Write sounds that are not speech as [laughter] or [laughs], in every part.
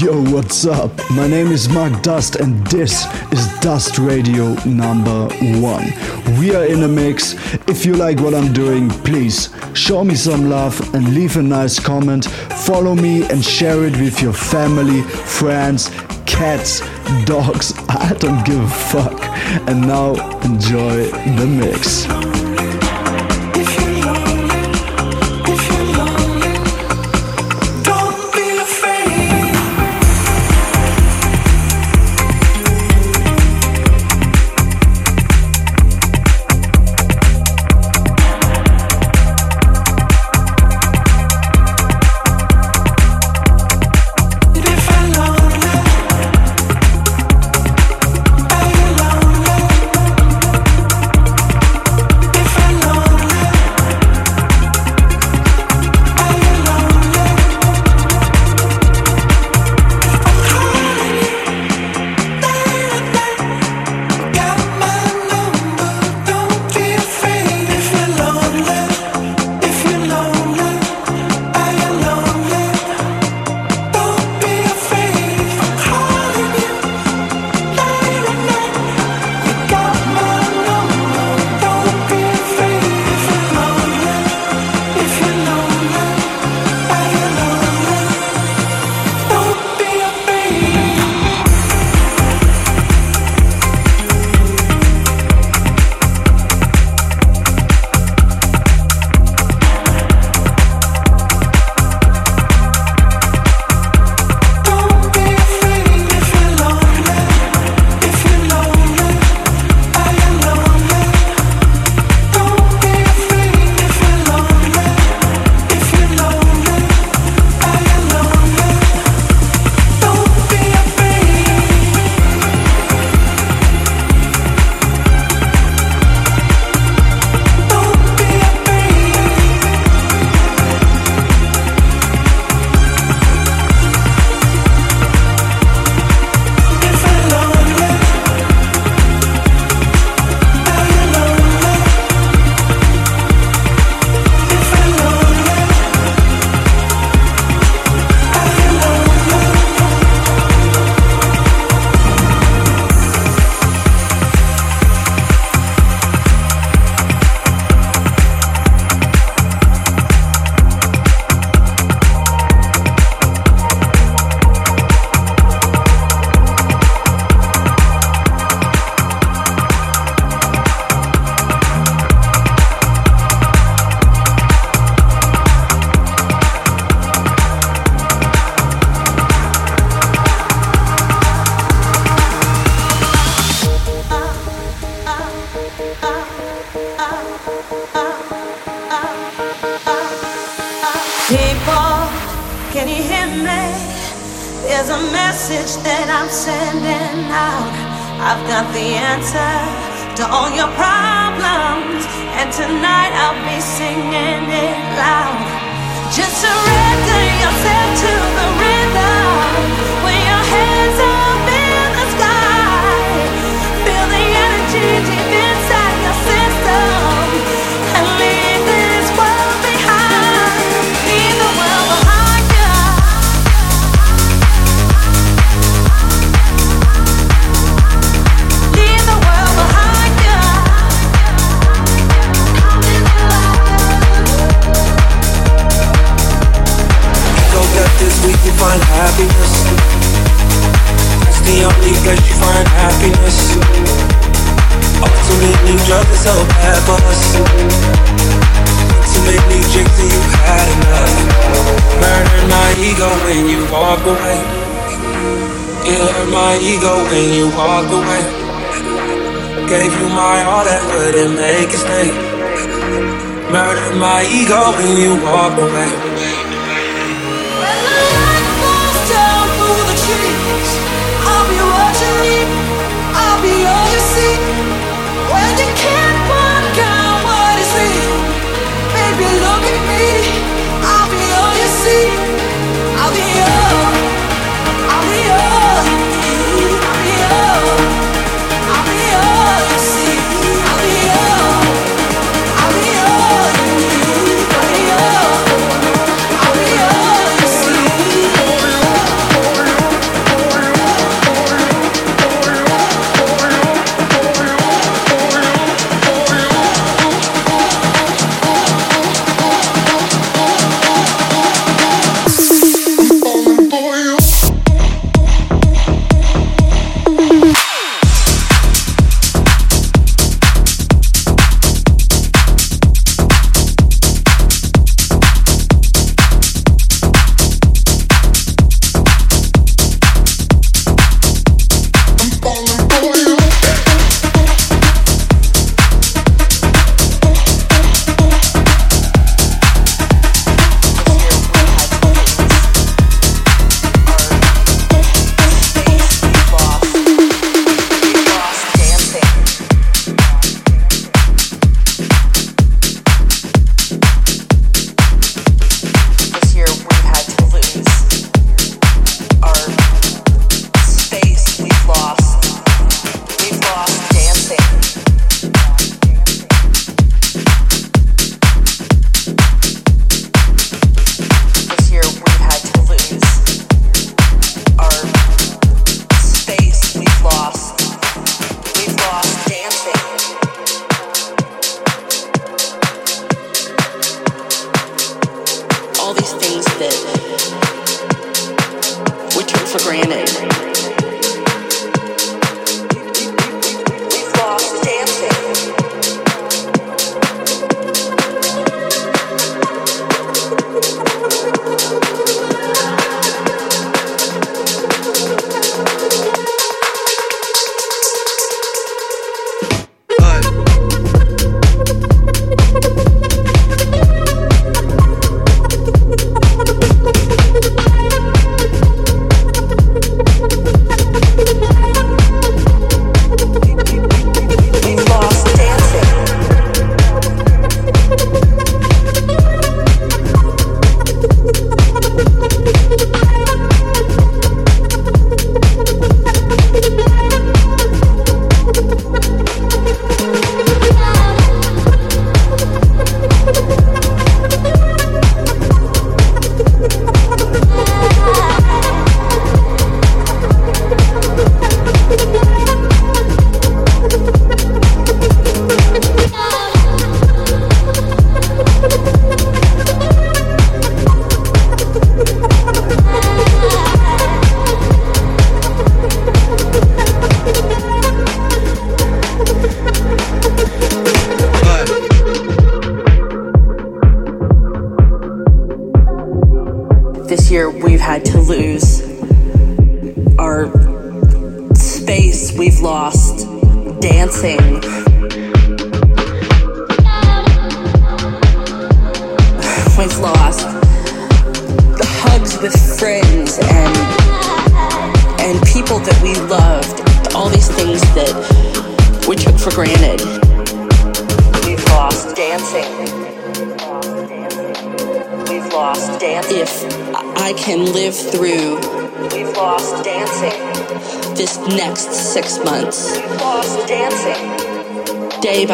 Yo, what's up? My name is Mark Dust, and this is Dust Radio number one. We are in a mix. If you like what I'm doing, please show me some love and leave a nice comment. Follow me and share it with your family, friends, cats, dogs. [laughs] I don't give a fuck. And now enjoy the mix. Can you hear me? There's a message that I'm sending out. I've got the answer to all your problems, and tonight I'll be singing it loud. Just surrender yourself to the rhythm. happiness. That's the only place you find happiness. Ultimately, drugs are so bad for us. Ultimately, drinks and you've had enough. Murdered my ego when you walk away. It hurt my ego when you walk away. Gave you my all that wouldn't make a stay. Murdered my ego when you walk away. things that we took for granted.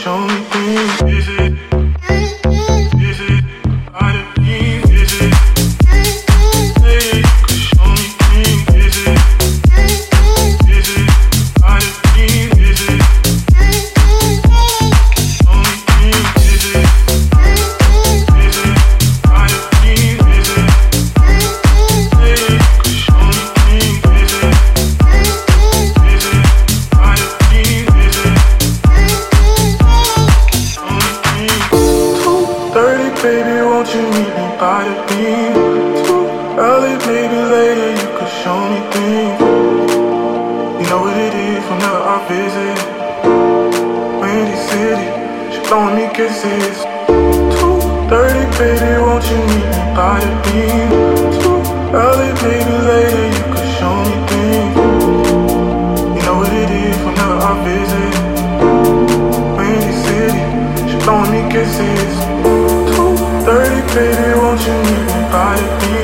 show me baby, won't you leave me by me?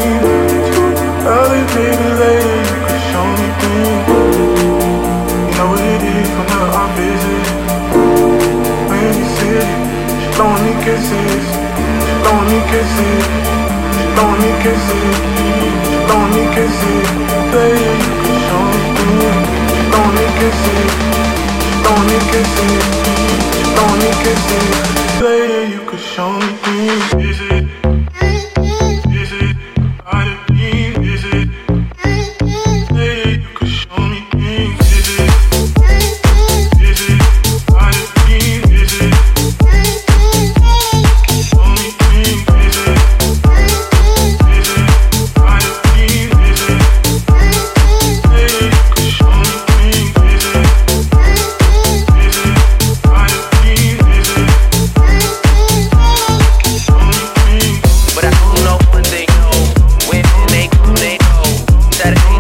You can show me things. You know what it is I'm busy. When you she kisses. She kisses. She kisses. She kisses. You can show me things. She kisses. She kisses. She kisses. You can show me things. escuchar.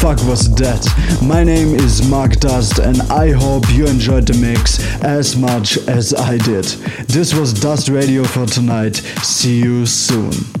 Fuck was that? My name is Mark Dust and I hope you enjoyed the mix as much as I did. This was Dust Radio for tonight. See you soon.